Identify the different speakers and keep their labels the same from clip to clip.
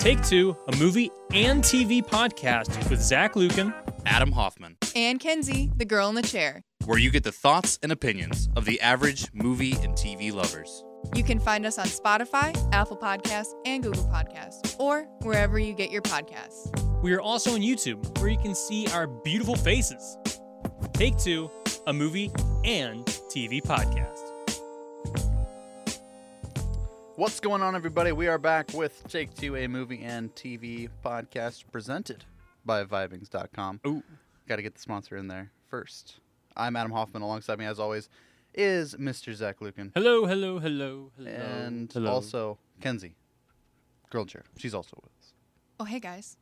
Speaker 1: Take Two, a movie and TV podcast with Zach Lucan,
Speaker 2: Adam Hoffman,
Speaker 3: And Kenzie, the girl in the chair.
Speaker 2: where you get the thoughts and opinions of the average movie and TV lovers.
Speaker 3: You can find us on Spotify, Apple Podcasts, and Google Podcasts, or wherever you get your podcasts.
Speaker 1: We are also on YouTube, where you can see our beautiful faces. Take Two, a movie and TV podcast.
Speaker 4: What's going on, everybody? We are back with Take Two, a movie and TV podcast presented by Vibings.com.
Speaker 1: Ooh.
Speaker 4: Got to get the sponsor in there first. I'm Adam Hoffman. Alongside me, as always, is Mr. Zach Lucan.
Speaker 1: Hello, hello, hello, hello.
Speaker 4: and
Speaker 1: hello.
Speaker 4: also Kenzie, girl chair. She's also with us.
Speaker 3: Oh, hey guys.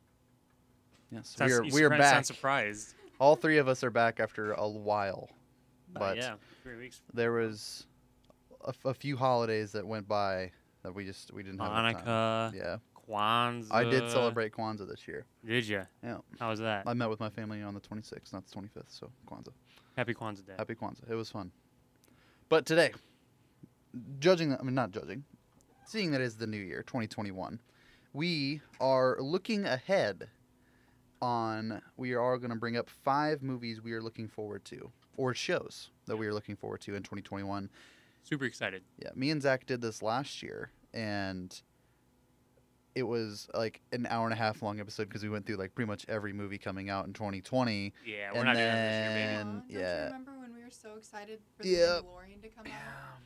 Speaker 4: Yes,
Speaker 1: Sounds-
Speaker 4: we are
Speaker 1: you
Speaker 4: we are back.
Speaker 1: surprised.
Speaker 4: All three of us are back after a while,
Speaker 1: Uh,
Speaker 4: but
Speaker 1: yeah, three weeks.
Speaker 4: there was a, a few holidays that went by that we just we didn't have enough time. Yeah,
Speaker 1: Kwanzaa.
Speaker 4: I did celebrate Kwanzaa this year.
Speaker 1: Did you?
Speaker 4: Yeah.
Speaker 1: How was that?
Speaker 4: I met with my family on the 26th, not the 25th. So Kwanzaa,
Speaker 1: Happy Kwanzaa Day.
Speaker 4: happy Kwanzaa. It was fun. But today, judging, I mean not judging, seeing that it's the new year, 2021, we are looking ahead. On we are going to bring up five movies we are looking forward to, or shows that we are looking forward to in 2021.
Speaker 1: Super excited.
Speaker 4: Yeah, me and Zach did this last year, and it was like an hour and a half long episode because we went through like pretty much every movie coming out in 2020.
Speaker 1: Yeah, we're
Speaker 4: And
Speaker 1: not doing that this year, baby.
Speaker 4: then-
Speaker 3: don't
Speaker 4: yeah.
Speaker 3: you remember when we were so excited for
Speaker 4: Yep.
Speaker 3: the Mandalorian to come out?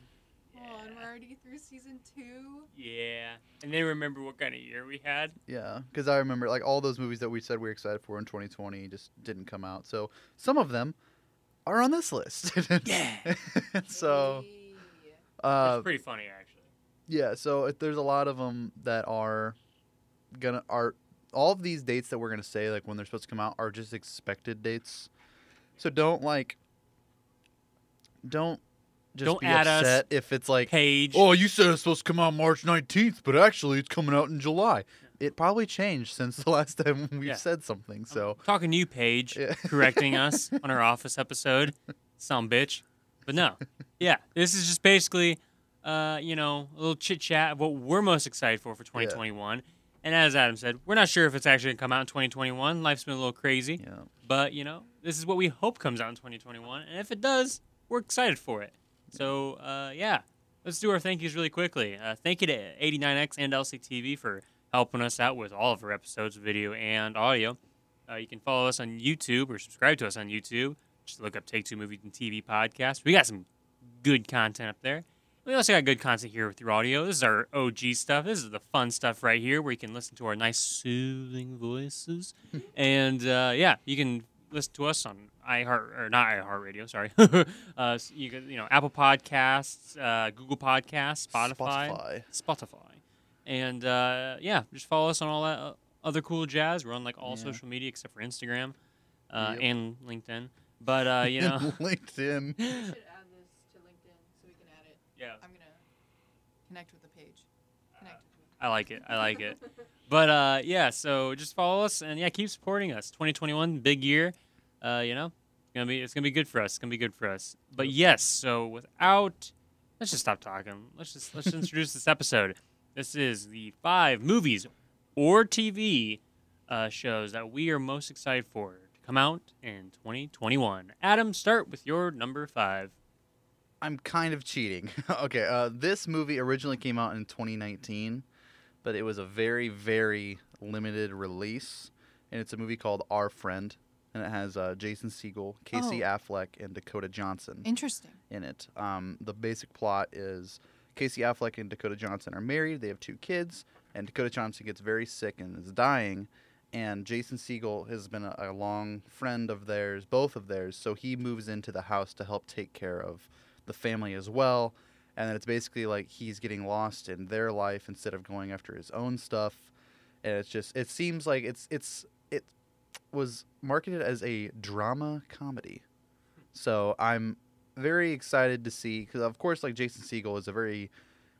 Speaker 3: Oh, and we're already through season two.
Speaker 1: Yeah. And then remember what kind of year we had?
Speaker 4: Yeah, because I remember like all those movies that we said we were excited for in 2020 just didn't come out. So some of them are on this list.
Speaker 1: Yeah.
Speaker 4: so
Speaker 3: Hey.
Speaker 4: uh,
Speaker 1: it's pretty funny, actually.
Speaker 4: Yeah, so if there's a lot of them that are gonna are all of these dates that we're gonna say like when they're supposed to come out are just expected dates. So don't like don't just
Speaker 1: Don't
Speaker 4: be
Speaker 1: add us.
Speaker 4: upset if it's like
Speaker 1: Paige.
Speaker 4: Oh, you said it's supposed to come out March 19th, but actually it's coming out in July. It probably changed since the last time we've
Speaker 1: Yeah.
Speaker 4: said something. So,
Speaker 1: talking to you, Paige,
Speaker 4: Yeah.
Speaker 1: correcting us on our office episode. Some bitch. But no. Yeah. This is just basically, uh, you know, a little chit chat of what we're most excited for for 2021. And as Adam said, we're not sure if it's actually going to come out in 2021. Life's been a little crazy.
Speaker 4: yeah.
Speaker 1: But, you know, this is what we hope comes out in 2021. And if it does, we're excited for it. So, uh, yeah, let's do our thank yous really quickly. Uh, thank you to 89X and LCTV for helping us out with all of our episodes, video and audio. Uh, you can follow us on YouTube or subscribe to us on YouTube. Just look up Take Two Movies and TV podcast. We got some good content up there. We also got good content here through audio. This is our OG stuff. This is the fun stuff right here where you can listen to our nice soothing voices. and uh, yeah, you can listen to us on iHeart or not iHeartRadio, sorry. uh, s- you can you know Apple Podcasts, uh, Google Podcasts, Spotify,
Speaker 4: Spotify.
Speaker 1: Spotify, and uh, yeah, just follow us on all that uh, other cool jazz. We're on like all
Speaker 4: Yeah.
Speaker 1: social media except for Instagram uh,
Speaker 4: Yep.
Speaker 1: and LinkedIn. But uh, you know,
Speaker 4: LinkedIn.
Speaker 3: We should add this to LinkedIn so we can add it.
Speaker 1: Yeah,
Speaker 3: I'm gonna connect with the page. Connect with me.
Speaker 1: I like it. I like it. But uh, yeah, so just follow us and yeah, keep supporting us. 2021, big year. Uh, you know, it's gonna be it's gonna be good for us. It's gonna be good for us. But yes, so without, let's just stop talking. Let's just let's just introduce this episode. This is the five movies or TV uh, shows that we are most excited for to come out in 2021. Adam, start with your number five.
Speaker 4: I'm kind of cheating. okay, uh, this movie originally came out in 2019, but it was a very, very limited release, and it's a movie called Our Friend, and it has uh, Jason Segel, Casey
Speaker 3: Oh.
Speaker 4: Affleck, and Dakota Johnson.
Speaker 3: Interesting.
Speaker 4: in it. Um, the basic plot is Casey Affleck and Dakota Johnson are married. They have two kids, and Dakota Johnson gets very sick and is dying. And Jason Segel has been a, a long friend of theirs, both of theirs, so he moves into the house to help take care of the family as well. And then it's basically like he's getting lost in their life instead of going after his own stuff. And it's just it seems like it's it's it was marketed as a drama comedy. So I'm very excited to see because of course like Jason Segel is a very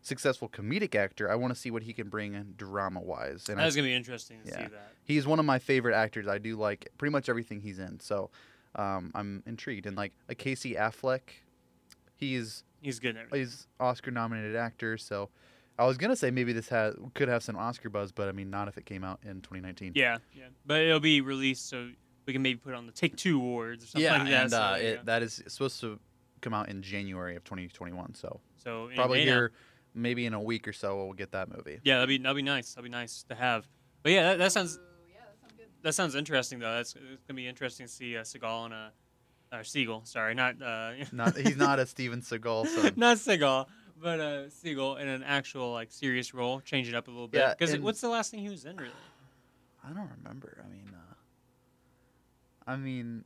Speaker 4: successful comedic actor. I want to see what he can bring drama wise. And I,
Speaker 1: That's gonna be interesting to
Speaker 4: Yeah.
Speaker 1: see that.
Speaker 4: he's one of my favorite actors. I do like pretty much everything he's in. So um, I'm intrigued. And like a Casey Affleck, he's
Speaker 1: He's good at
Speaker 4: he's Oscar nominated actor. So I was gonna say maybe this has could have some Oscar buzz, but I mean not if it came out in 2019.
Speaker 1: Yeah, yeah. But it'll be released so we can maybe put it on the Take Two Awards or something
Speaker 4: yeah,
Speaker 1: like that.
Speaker 4: and
Speaker 1: so,
Speaker 4: uh,
Speaker 1: yeah.
Speaker 4: it, that is supposed to come out in January of 2021. So
Speaker 1: so
Speaker 4: probably
Speaker 1: may not-
Speaker 4: here, maybe in a week or so, we'll get that movie.
Speaker 1: Yeah, that'd be that'd be nice. That'd be nice to have. But yeah, that, that sounds
Speaker 3: Ooh, yeah, that sounds
Speaker 1: that sounds interesting though. That's it's gonna be interesting to see uh, Seagal and uh, or Siegel. Sorry, not uh,
Speaker 4: Not he's not a Steven Seagal son.
Speaker 1: not Seagal, but uh, Siegel in an actual like serious role, change it up a little bit.
Speaker 4: Yeah,
Speaker 1: Because what's the last thing he was in really?
Speaker 4: I don't remember. I mean, uh, I mean,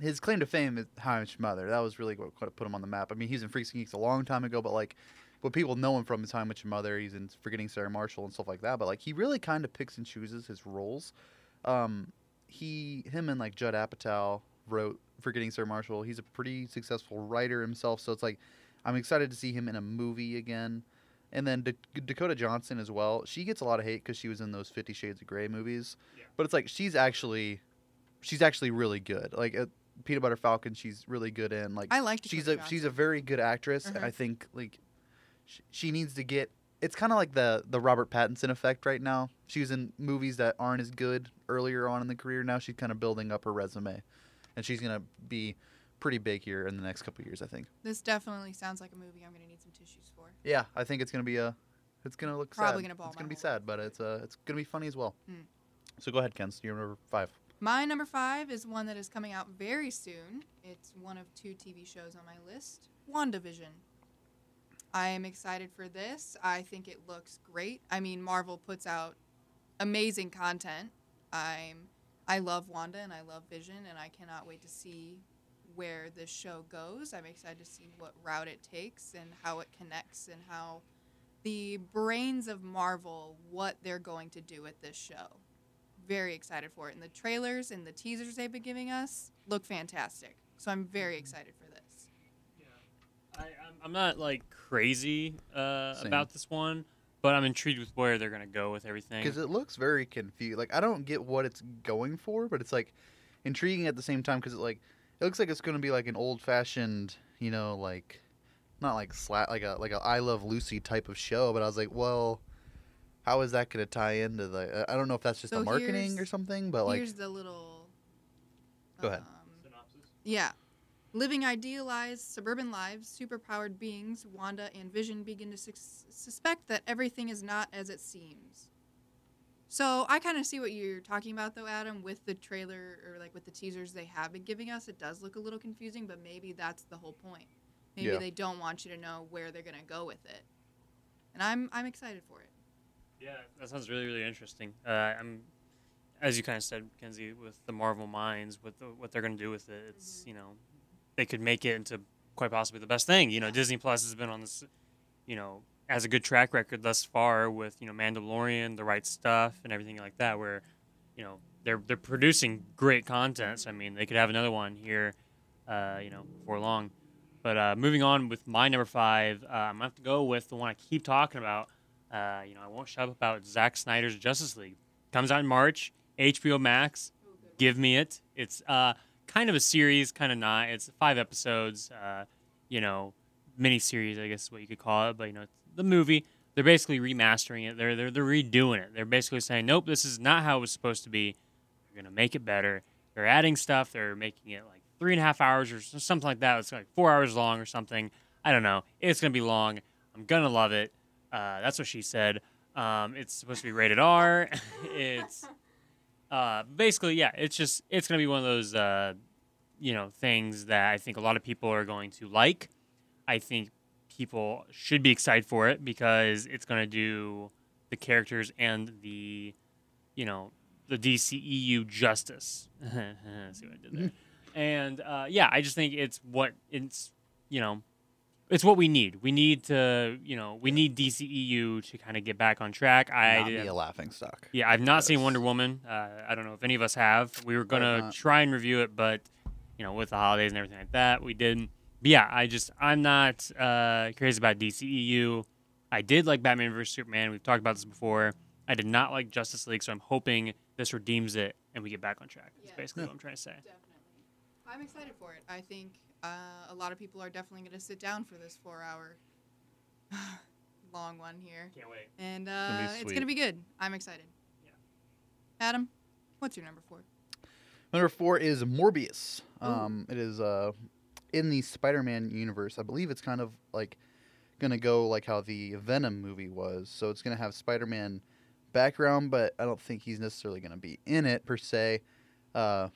Speaker 4: his claim to fame is How I Met Your Mother. That was really what what put him on the map. I mean, he was in Freaks and Geeks a long time ago, but like, what people know him from is How I Met Your Mother. He's in Forgetting Sarah Marshall and stuff like that. But like, he really kind of picks and chooses his roles. Um, he, him, and like Judd Apatow wrote Forgetting Sarah Marshall. He's a pretty successful writer himself, so it's like, I'm excited to see him in a movie again. And then Da- Dakota Johnson as well. She gets a lot of hate because she was in those Fifty Shades of Grey movies.
Speaker 1: Yeah.
Speaker 4: But it's like she's actually, she's actually really good. Like uh, Peanut Butter Falcon, she's really good in. Like
Speaker 3: I like
Speaker 4: she's
Speaker 3: Dakota
Speaker 4: a she's a very good actress. I think like she, she needs to get. It's kind of like the the Robert Pattinson effect right now. She was in movies that aren't as good earlier on in the career. Now she's kind of building up her resume, and she's gonna be pretty big here in the next couple years. I think.
Speaker 3: This definitely sounds like a movie I'm gonna need some tissues for.
Speaker 4: Yeah, I think it's gonna be a. It's gonna look
Speaker 3: Probably
Speaker 4: sad.
Speaker 3: gonna bawl
Speaker 4: It's gonna be sad, but it's uh it's gonna be funny as well.
Speaker 3: Mm.
Speaker 4: So go ahead, Ken. You're number five.
Speaker 3: My number five is one that is coming out very soon. It's one of two TV shows on my list WandaVision. I am excited for this. I think it looks great. I mean, Marvel puts out amazing content. I'm I love Wanda and I love Vision and I cannot wait to see where this show goes. I'm excited to see what route it takes and how it connects and how the brains of Marvel what they're going to do with this show very excited for it. And the trailers and the teasers they've been giving us look fantastic. So I'm very excited for this.
Speaker 1: I, I'm, I'm not like crazy uh, about this one, but I'm intrigued with where they're gonna go with everything.
Speaker 4: Because it looks very confused. Like I don't get what it's going for, but it's like intriguing at the same time. Because it like it looks like it's gonna be like an old fashioned, you know, like not like slat like a like a I Love Lucy type of show. But I was like, well. How is that going to tie into the? I don't know if that's just
Speaker 3: So
Speaker 4: a marketing or something, but like,
Speaker 3: Here's the little.
Speaker 4: Go ahead.
Speaker 3: um, yeah. Living idealized suburban lives, superpowered beings, Wanda and Vision begin to sus- suspect that everything is not as it seems. So I kind of see what you're talking about, though, Adam, with the trailer or like with the teasers they have been giving us. It does look a little confusing, but maybe that's the whole point. Maybe
Speaker 4: Yeah.
Speaker 3: they don't want you to know where they're gonna go with it, and I'm I'm excited for it.
Speaker 1: Yeah, that sounds really, really interesting. Uh, I'm, as you kind of said, Kenzie, with the Marvel minds, with the, what they're going to do with it, it's you know, they could make it into quite possibly the best thing. You know, Disney Plus has been on this, you know, has a good track record thus far with you know Mandalorian, the right stuff, and everything like that. Where, you know, they're they're producing great content. So, I mean, they could have another one here, uh, you know, before long. But uh, moving on with my number five, uh, I'm gonna have to go with the one I keep talking about. Uh, you know, I won't shut up about Zack Snyder's Justice League. Comes out in March, HBO Max. Give me it. It's uh, kind of a series, kind of not. It's five episodes. Uh, you know, mini series, I guess is what you could call it. But you know, it's the movie. They're basically remastering it. They're they're they're redoing it. They're basically saying, nope, this is not how it was supposed to be. They're gonna make it better. They're adding stuff. They're making it like three and a half hours or something like that. It's like four hours long or something. I don't know. It's gonna be long. I'm gonna love it. Uh, that's what she said. Um, it's supposed to be rated R. it's uh, basically yeah. It's just it's gonna be one of those uh, you know things that I think a lot of people are going to like. I think people should be excited for it because it's gonna do the characters and the you know the DCEU justice. See what I did there? and uh, yeah, I just think it's what it's you know it's what we need. We need to you know we need DCEU to kind of get back on track. I
Speaker 4: not be a laughing stock.
Speaker 1: yeah, I've not seen Wonder Woman. Uh, I don't know if any of us have. We were gonna try and review it, but you know, with the holidays and everything like that, we didn't. But yeah, I just I'm not uh, crazy about DCEU. I did like Batman vs Superman. We've talked about this before. I did not like Justice League, so I'm hoping this redeems it and we get back on track. That's
Speaker 3: Yeah.
Speaker 1: basically what I'm trying to say.
Speaker 3: Definitely. I'm excited for it. I think uh, a lot of people are definitely going to sit down for this four hour long one here,
Speaker 1: Can't wait.
Speaker 3: and
Speaker 4: gonna
Speaker 3: uh, it's gonna be good. I'm excited.
Speaker 1: Yeah.
Speaker 3: Adam, what's your number four?
Speaker 4: Number four is Morbius. Um, it is uh, in the Spider-Man universe. I believe it's kind of like gonna go like how the Venom movie was. So it's gonna have Spider-Man background, but I don't think he's necessarily gonna be in it per se. Uh,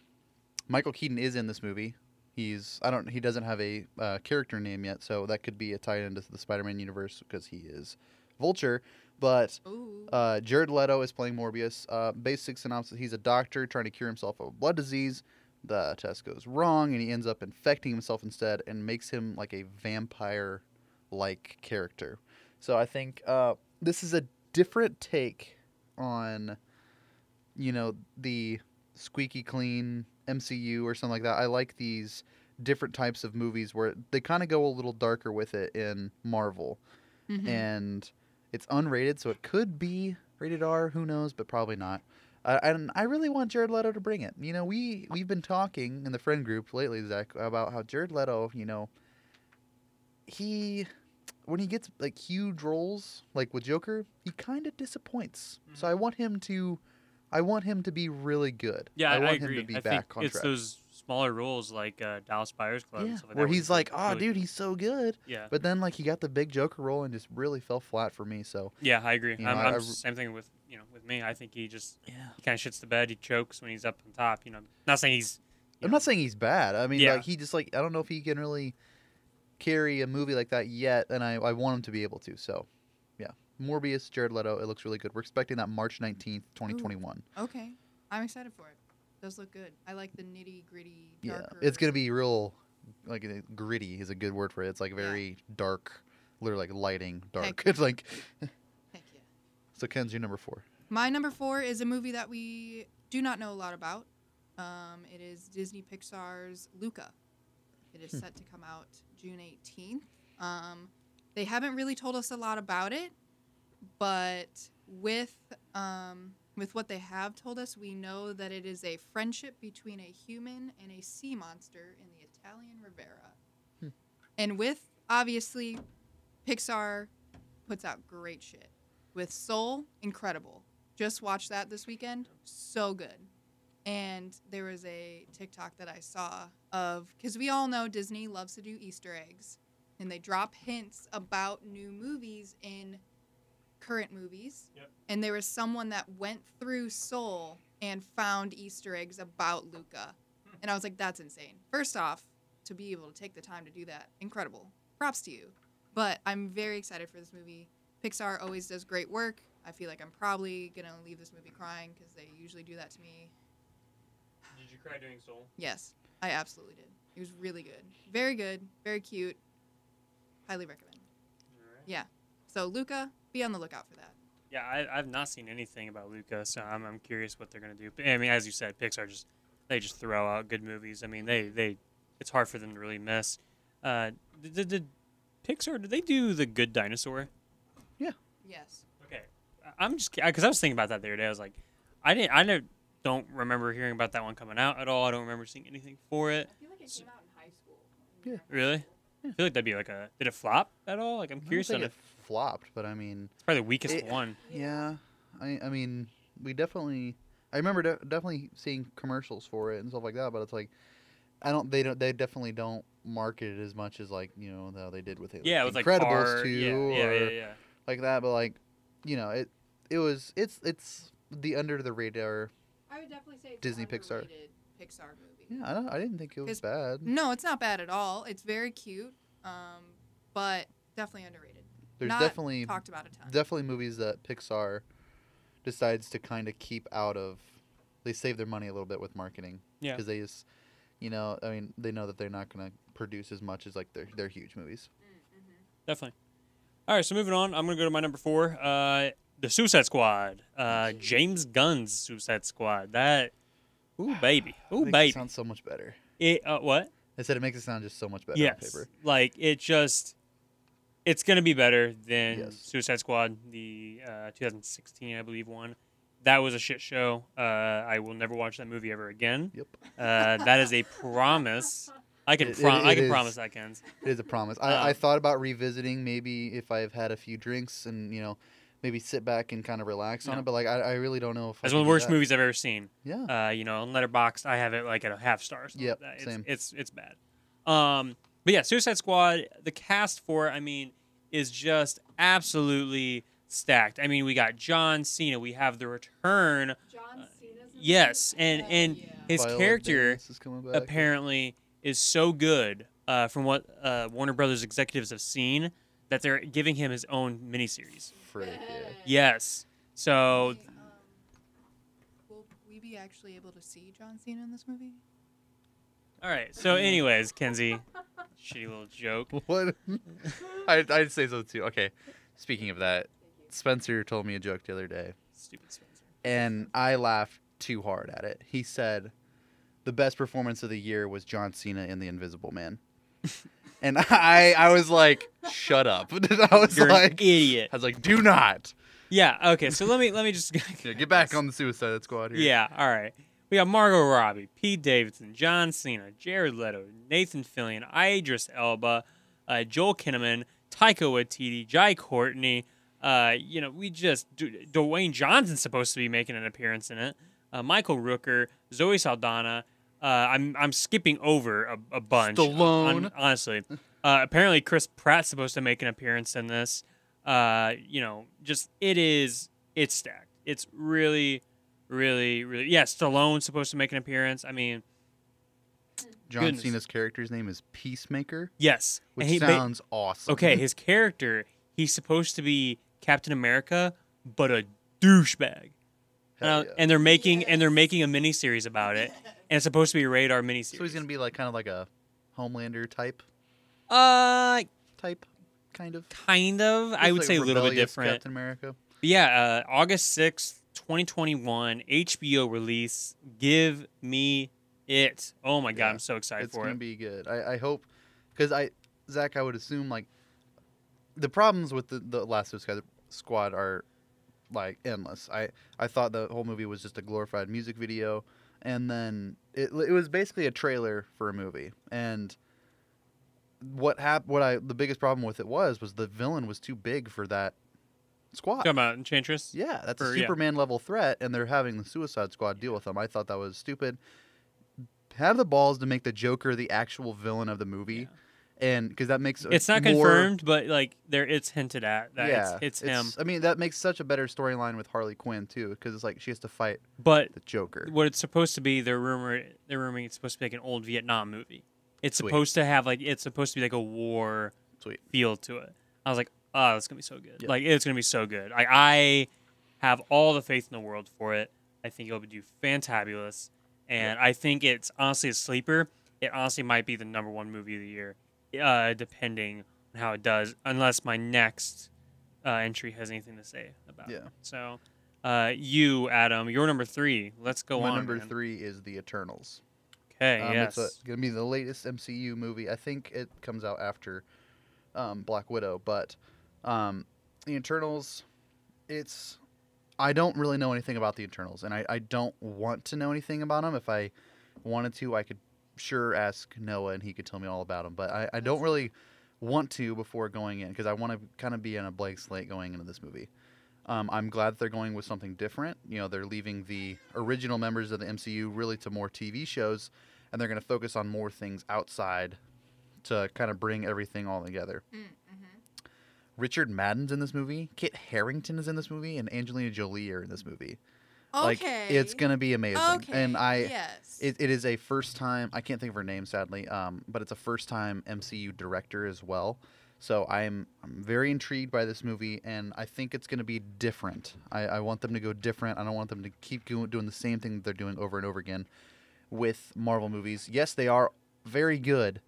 Speaker 4: Michael Keaton is in this movie. He's I don't he doesn't have a uh, character name yet, so that could be a tie into the Spider-Man universe because he is Vulture. But uh, Jared Leto is playing Morbius. Uh, basic synopsis: He's a doctor trying to cure himself of a blood disease. The test goes wrong, and he ends up infecting himself instead, and makes him like a vampire-like character. So I think uh, this is a different take on, you know, the squeaky clean MCU or something like that. I like these different types of movies where they kind of go a little darker with it in Marvel
Speaker 3: Mhm.
Speaker 4: and it's unrated, so it could be rated R. Who knows? But probably not. Uh, and I really want Jared Leto to bring it. You know, we we've been talking in the friend group lately, Zach, about how Jared Leto, you know, he when he gets like huge roles, like with Joker, he kind of disappoints. So I want him to, I want him to be really good.
Speaker 1: Yeah,
Speaker 4: I
Speaker 1: I,
Speaker 4: want
Speaker 1: agree.
Speaker 4: him to be
Speaker 1: I
Speaker 4: back
Speaker 1: think
Speaker 4: on
Speaker 1: it's
Speaker 4: track.
Speaker 1: those smaller roles like uh, Dallas Buyers Club.
Speaker 4: yeah,
Speaker 1: like
Speaker 4: where he's like, oh,
Speaker 1: really-
Speaker 4: dude, he's so good.
Speaker 1: Yeah,
Speaker 4: But then like he got the big Joker role and just really fell flat for me. So
Speaker 1: yeah, I agree.
Speaker 4: You know,
Speaker 1: I'm, I'm
Speaker 4: I-
Speaker 1: same thing with you know with me. I think he just
Speaker 4: yeah.
Speaker 1: he kind of shits the bed. He chokes when he's up on top. You know, not saying he's.
Speaker 4: I'm
Speaker 1: know,
Speaker 4: not saying he's bad. I mean,
Speaker 1: Yeah.
Speaker 4: like he just like I don't know if he can really carry a movie like that yet, and I, I want him to be able to. So, Morbius, Jared Leto, it looks really good. We're expecting that March 19th, 2021.
Speaker 3: Okay, I'm excited for it. Does look good. I like the nitty gritty.
Speaker 4: Yeah, it's gonna be real, like uh, gritty is a good word for it. It's like
Speaker 3: Yeah.
Speaker 4: very dark, literally like lighting dark.
Speaker 3: Heck.
Speaker 4: It's like
Speaker 3: Heck yeah.
Speaker 4: so. Ken's your number four.
Speaker 3: My number four is a movie that we do not know a lot about. Um, it is Disney Pixar's Luca. It is set to come out June 18th. Um, they haven't really told us a lot about it, but with um, with what they have told us, we know that it is a friendship between a human and a sea monster in the Italian Riviera.
Speaker 4: Hmm.
Speaker 3: And with obviously, Pixar puts out great shit. With Soul, incredible. Just watched that this weekend. So good. And there was a TikTok that I saw of because we all know Disney loves to do Easter eggs, and they drop hints about new movies in current movies.
Speaker 1: Yep.
Speaker 3: And there was someone that went through Soul and found Easter eggs about Luca, hmm. and I was like, that's insane. First off, to be able to take the time to do that, incredible. Props to you. But I'm very excited for this movie. Pixar always does great work. I feel like I'm probably gonna leave this movie crying because they usually do that to me.
Speaker 1: Did you cry doing Soul?
Speaker 3: Yes, I absolutely did. It was really good, very good, very cute. Highly recommend. Yeah. So Luca, be on the lookout for that.
Speaker 1: Yeah, I, I've not seen anything about Luca, so I'm, I'm curious what they're gonna do. But, I mean, as you said, Pixar just they just throw out good movies. I mean, they they it's hard for them to really miss. Uh, did, did, did Pixar did they do the Good Dinosaur? Yeah.
Speaker 3: Yes.
Speaker 1: Okay, I- I'm just because I was thinking about that the other day. I was like, I didn't I don't, don't remember hearing about that one coming out at all. I don't remember seeing anything for it.
Speaker 3: I feel like it
Speaker 1: came
Speaker 3: out in high school.
Speaker 4: Yeah.
Speaker 1: Really? I feel like that'd be like a did it flop at all? Like I'm
Speaker 4: I don't
Speaker 1: curious
Speaker 4: think
Speaker 1: on
Speaker 4: it
Speaker 1: it.
Speaker 4: Flopped, but I mean,
Speaker 1: It's probably the weakest
Speaker 4: It-
Speaker 1: one.
Speaker 4: yeah, I I mean, we definitely. I remember de- definitely seeing commercials for it and stuff like that, but it's like, I don't. They don't. They definitely don't market it as much as like you know how they did with it.
Speaker 1: Yeah, it was like
Speaker 4: Incredibles
Speaker 1: Tar-
Speaker 4: too,
Speaker 1: Yeah,
Speaker 4: or
Speaker 1: yeah, yeah, yeah.
Speaker 4: like that. But like, you know, it it was it's it's the under the radar.
Speaker 3: I would definitely say
Speaker 4: Disney Pixar.
Speaker 3: Pixar movie.
Speaker 4: Yeah, I don't. I didn't think it was
Speaker 3: It's-
Speaker 4: bad.
Speaker 3: No, it's not bad at all. It's very cute, um, but definitely underrated.
Speaker 4: There's
Speaker 3: not
Speaker 4: definitely
Speaker 3: talked about a ton.
Speaker 4: definitely movies that Pixar decides to kind of keep out of. They save their money a little bit with marketing.
Speaker 1: Yeah.
Speaker 4: Because they just, you know, I mean, they know that they're not going to produce as much as like their their huge movies.
Speaker 1: Definitely. All right, so moving on, I'm gonna go to my number four. Uh, the Suicide Squad. Uh, James Gunn's Suicide Squad. That. Ooh baby. Ooh baby.
Speaker 4: It sounds so much better.
Speaker 1: It. Uh, what?
Speaker 4: I said it makes it sound just so much better
Speaker 1: yes.
Speaker 4: on paper.
Speaker 1: Like it just. It's gonna be better than
Speaker 4: Yes.
Speaker 1: Suicide Squad, the uh, 2016, I believe, one. That was a shit show. Uh, I will never watch that movie ever again.
Speaker 4: Yep.
Speaker 1: Uh, that is a promise. I can
Speaker 4: It-
Speaker 1: prom-
Speaker 4: it-
Speaker 1: I can
Speaker 4: is.
Speaker 1: promise that, Ken's.
Speaker 4: It is a promise. I, I
Speaker 1: Um,
Speaker 4: thought about revisiting maybe if I've had a few drinks and you know maybe sit back and kind of relax on it. But like I, I really don't know if
Speaker 1: That's
Speaker 4: I
Speaker 1: one of the worst
Speaker 4: that.
Speaker 1: movies I've ever seen.
Speaker 4: Yeah.
Speaker 1: Uh, you know, on Letterboxd, I have it like at a half star. or something
Speaker 4: Yep,
Speaker 1: like that. It's,
Speaker 4: same.
Speaker 1: It's it's bad. Um, but yeah, Suicide Squad. The cast for it, I mean, is just absolutely stacked. I mean, we got John Cena. We have the return.
Speaker 3: John Cena's in
Speaker 1: Yes, and and
Speaker 3: yeah.
Speaker 1: his
Speaker 4: Viola
Speaker 1: character
Speaker 4: Davis is coming back.
Speaker 1: apparently is so good uh, from what uh, Warner Brothers executives have seen that they're giving him his own miniseries.
Speaker 4: Frick, yeah.
Speaker 1: Yes. So
Speaker 3: Hey, um, will we be actually able to see John Cena in this movie?
Speaker 1: All right. So anyways, Kenzie, shitty little joke.
Speaker 4: What? I'd, I'd say so too. Okay. Speaking of that, Spencer told me a joke the other day,
Speaker 1: Stupid Spencer.
Speaker 4: and I laughed too hard at it. He said, "The best performance of the year was John Cena in The Invisible Man," and I, I was like, "Shut up!" I was
Speaker 1: You're an
Speaker 4: like,
Speaker 1: idiot.
Speaker 4: I was like, "Do not."
Speaker 1: Yeah. Okay. So let me let me just
Speaker 4: Yeah, get back on the Suicide Squad here.
Speaker 1: Yeah. All right. We got Margot Robbie, Pete Davidson, John Cena, Jared Leto, Nathan Fillion, Idris Elba, uh, Joel Kinnaman, Taika Waititi, Jai Courtney. Uh, you know, we just Dwayne Johnson's supposed to be making an appearance in it. Uh, Michael Rooker, Zoe Saldana. Uh, I'm I'm skipping over a, a bunch.
Speaker 4: Stallone.
Speaker 1: hon- honestly, uh, apparently Chris Pratt's supposed to make an appearance in this. Uh, you know, just it is it's stacked. It's really, really, really. Yeah, Stallone's supposed to make an appearance. I mean,
Speaker 4: John
Speaker 1: Goodness.
Speaker 4: Cena's character's name is Peacemaker,
Speaker 1: yes.
Speaker 4: which
Speaker 1: he ba-
Speaker 4: sounds awesome.
Speaker 1: okay. His character, he's supposed to be Captain America, but a douchebag. Uh,
Speaker 4: yeah.
Speaker 1: And they're making and they're making a miniseries about it, and it's supposed to be a radar miniseries.
Speaker 4: so he's gonna be like kind of like a Homelander type,
Speaker 1: uh,
Speaker 4: type, kind of.
Speaker 1: kind of. I would
Speaker 4: like
Speaker 1: say a little bit different.
Speaker 4: Captain America.
Speaker 1: But yeah, uh, August sixth, twenty twenty one, HBO release. Give me it. Oh my god,
Speaker 4: Yeah,
Speaker 1: I'm so excited for it.
Speaker 4: it's gonna be good. I, I hope, because I, Zach, I would assume like, the problems with the the last Suicide Squad are, like endless. I I thought the whole movie was just a glorified music video, and then it it was basically a trailer for a movie. And what hap- What I the biggest problem with it was was the villain was too big for that squad.
Speaker 1: Talking about Enchantress.
Speaker 4: Yeah, that's
Speaker 1: For-
Speaker 4: a
Speaker 1: yeah.
Speaker 4: Superman level threat, and they're having the Suicide Squad deal with them. I thought that was stupid. Have the balls to make the Joker the actual villain of the movie, and because that makes
Speaker 1: It's not
Speaker 4: more-
Speaker 1: confirmed, but like there, it's hinted at that
Speaker 4: yeah,
Speaker 1: it's, it's him.
Speaker 4: I mean, that makes such a better storyline with Harley Quinn too, because it's like she has to fight
Speaker 1: But
Speaker 4: the Joker.
Speaker 1: what it's supposed to be, they're rumor, they're rumoring it's supposed to be like an old Vietnam movie. It's
Speaker 4: Sweet.
Speaker 1: supposed to have like it's supposed to be like a war
Speaker 4: Sweet.
Speaker 1: feel to it. I was like, oh, that's gonna be so good.
Speaker 4: Yeah.
Speaker 1: Like it's gonna be so good. I I have all the faith in the world for it. I think it'll do fantabulous, and I think it's honestly a sleeper. It honestly might be the number one movie of the year, uh, depending on how it does. Unless my next uh, entry has anything to say about it.
Speaker 4: Yeah.
Speaker 1: So, uh, you Adam, you're number three. Let's go
Speaker 4: My
Speaker 1: on.
Speaker 4: number
Speaker 1: man.
Speaker 4: three is The Eternals.
Speaker 1: Okay.
Speaker 4: Um,
Speaker 1: yes.
Speaker 4: It's going to be the latest MCU movie. I think it comes out after um, Black Widow, but um, the Eternals, it's. I don't really know anything about the Eternals, and I, I don't want to know anything about them. If I wanted to, I could sure ask Noah, and he could tell me all about them. But I, I don't really want to before going in because I want to kind of be on a blank slate going into this movie. Um, I'm glad they're going with something different. You know, they're leaving the original members of the MCU really to more TV shows, and they're going to focus on more things outside to kind of bring everything all together.
Speaker 3: Mm-hmm.
Speaker 4: Richard Madden's in this movie, Kit Harington is in this movie, and Angelina Jolie are in this movie.
Speaker 3: Okay.
Speaker 4: Like, it's going to be amazing.
Speaker 3: Okay.
Speaker 4: And I,
Speaker 3: yes.
Speaker 4: it, it is a first time, I can't think of her name sadly, um, but it's a first time MCU director as well. So I'm, I'm very intrigued by this movie, and I think it's going to be different. I, I want them to go different. I don't want them to keep go- doing the same thing that they're doing over and over again with Marvel movies. Yes, they are very good,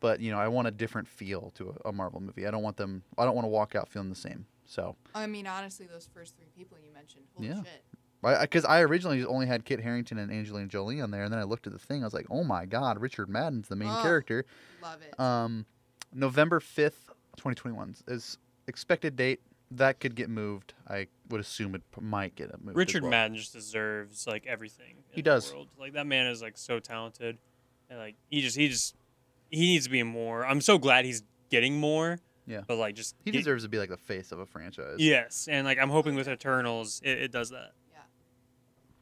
Speaker 4: but you know I want a different feel to a, a Marvel movie. I don't want them. I don't want to walk out feeling the same. So
Speaker 3: I mean, honestly, those first three people you mentioned, holy
Speaker 4: Yeah.
Speaker 3: shit.
Speaker 4: because I, originally only had Kit Harington and Angelina Jolie on there, and then I looked at the thing. I was like, oh my god, Richard Madden's the main
Speaker 3: Oh.
Speaker 4: character.
Speaker 3: Love it.
Speaker 4: Um, November fifth, twenty twenty one is expected date. That could get moved. I would assume it p- might get moved. as
Speaker 1: Richard
Speaker 4: well.
Speaker 1: Madden just deserves like everything.
Speaker 4: He does.
Speaker 1: The world. Like that man is like so talented, and like he just he just he needs to be more. I'm so glad he's getting more.
Speaker 4: Yeah.
Speaker 1: But like, just
Speaker 4: He
Speaker 1: get-
Speaker 4: deserves to be like the face of a franchise.
Speaker 1: Yes, and like I'm hoping with Eternals, it, it does that.
Speaker 3: Yeah.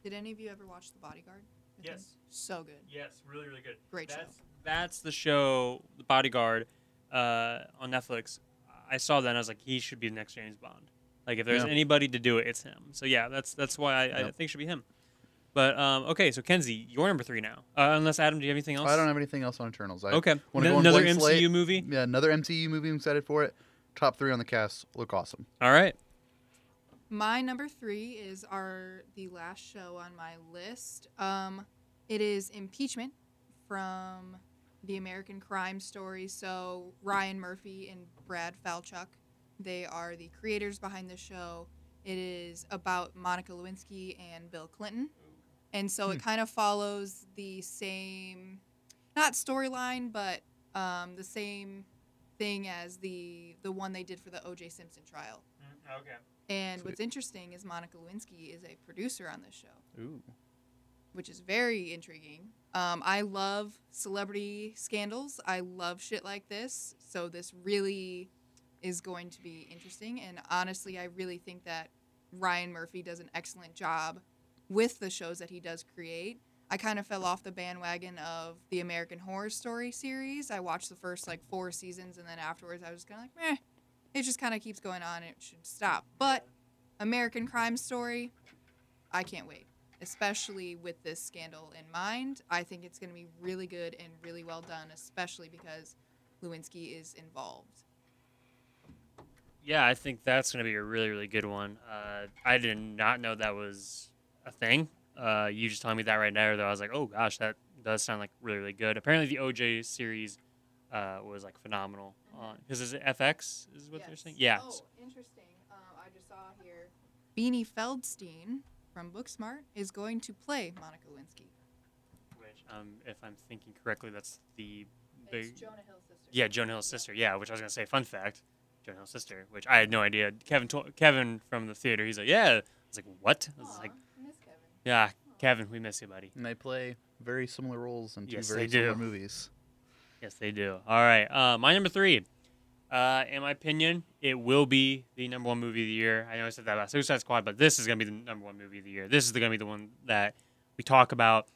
Speaker 3: Did any of you ever watch The Bodyguard? with him?
Speaker 1: Yes.
Speaker 3: So good.
Speaker 1: Yes, really, really good.
Speaker 3: Great show.
Speaker 1: that's, That's the show, The Bodyguard, uh, on Netflix. I saw that and I was like, he should be the next James Bond. Like if there's
Speaker 4: Yeah.
Speaker 1: anybody to do it, it's him. So yeah, that's that's why I, I think it should be him. But um, okay, so Kenzie, you're number three now. Uh, unless Adam, do you have anything else?
Speaker 4: I don't have anything else on Eternals. I
Speaker 1: Okay,
Speaker 4: wanna
Speaker 1: N-
Speaker 4: go on
Speaker 1: another
Speaker 4: blank
Speaker 1: MCU
Speaker 4: slate.
Speaker 1: movie.
Speaker 4: Yeah, another MCU movie. I'm excited for it. Top three on the cast look awesome.
Speaker 1: All right.
Speaker 3: My number three is our the last show on my list. Um, it is impeachment from the American Crime Story. So Ryan Murphy and Brad Falchuk, they are the creators behind the show. It is about Monica Lewinsky and Bill Clinton, and so it kind of follows the same, not storyline, but um, the same thing as the the one they did for the O.J. Simpson trial.
Speaker 1: Okay.
Speaker 3: And
Speaker 4: Sweet.
Speaker 3: what's interesting is Monica Lewinsky is a producer on this show,
Speaker 4: Ooh.
Speaker 3: which is very intriguing. Um, I love celebrity scandals. I love shit like this. So this really is going to be interesting. And honestly, I really think that Ryan Murphy does an excellent job with the shows that he does create. I kind of fell off the bandwagon of the American Horror Story series. I watched the first like four seasons, and then afterwards, I was kind of like, meh. It just kind of keeps going on. It should stop. But American Crime Story, I can't wait. Especially with this scandal in mind, I think it's going to be really good and really well done, especially because Lewinsky is involved.
Speaker 1: Yeah, I think that's going to be a really, really good one. Uh, I did not know that was a thing. Uh, you just telling me that right now, though, I was like, oh gosh, that does sound like really, really good. Apparently, the OJ series uh, was like phenomenal. Because is it FX? Is what they're saying? Yeah.
Speaker 3: Oh, interesting. Um, I just saw here. Beanie Feldstein from Booksmart is going to play Monica Lewinsky.
Speaker 1: Which, um, if I'm thinking correctly, that's the big.
Speaker 3: It's Jonah Hill's sister.
Speaker 1: Yeah, Jonah Hill's sister. Yeah, which I was gonna say. Fun fact, Jonah Hill's sister. Which I had no idea. Kevin, told, Kevin from the theater. He's like, yeah. I was like, what? I was
Speaker 3: Aw,
Speaker 1: like,
Speaker 3: miss Kevin.
Speaker 1: Yeah, Kevin, we miss you, buddy.
Speaker 4: And they play very similar roles in two
Speaker 1: Yes,
Speaker 4: very similar
Speaker 1: do.
Speaker 4: movies.
Speaker 1: Yes, they do. All right. Uh, my number three. Uh, in my opinion, it will be the number one movie of the year. I know I said that about Suicide Squad, but this is going to be the number one movie of the year. This is going to be the one that we talk about.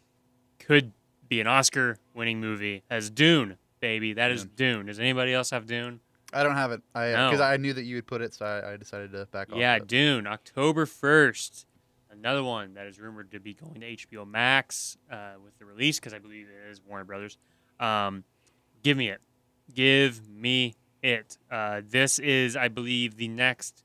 Speaker 1: Could be an Oscar-winning movie. As Dune, baby. That is Dune. Does anybody else have Dune?
Speaker 4: I don't have it. I
Speaker 1: No.
Speaker 4: because I knew that you would put it, so I, I decided to back off.
Speaker 1: Yeah. Dune, October 1st. Another one that is rumored to be going to HBO Max uh, with the release because I believe it is Warner Brothers. Um, give me it. Give me it. Uh, this is, I believe, the next.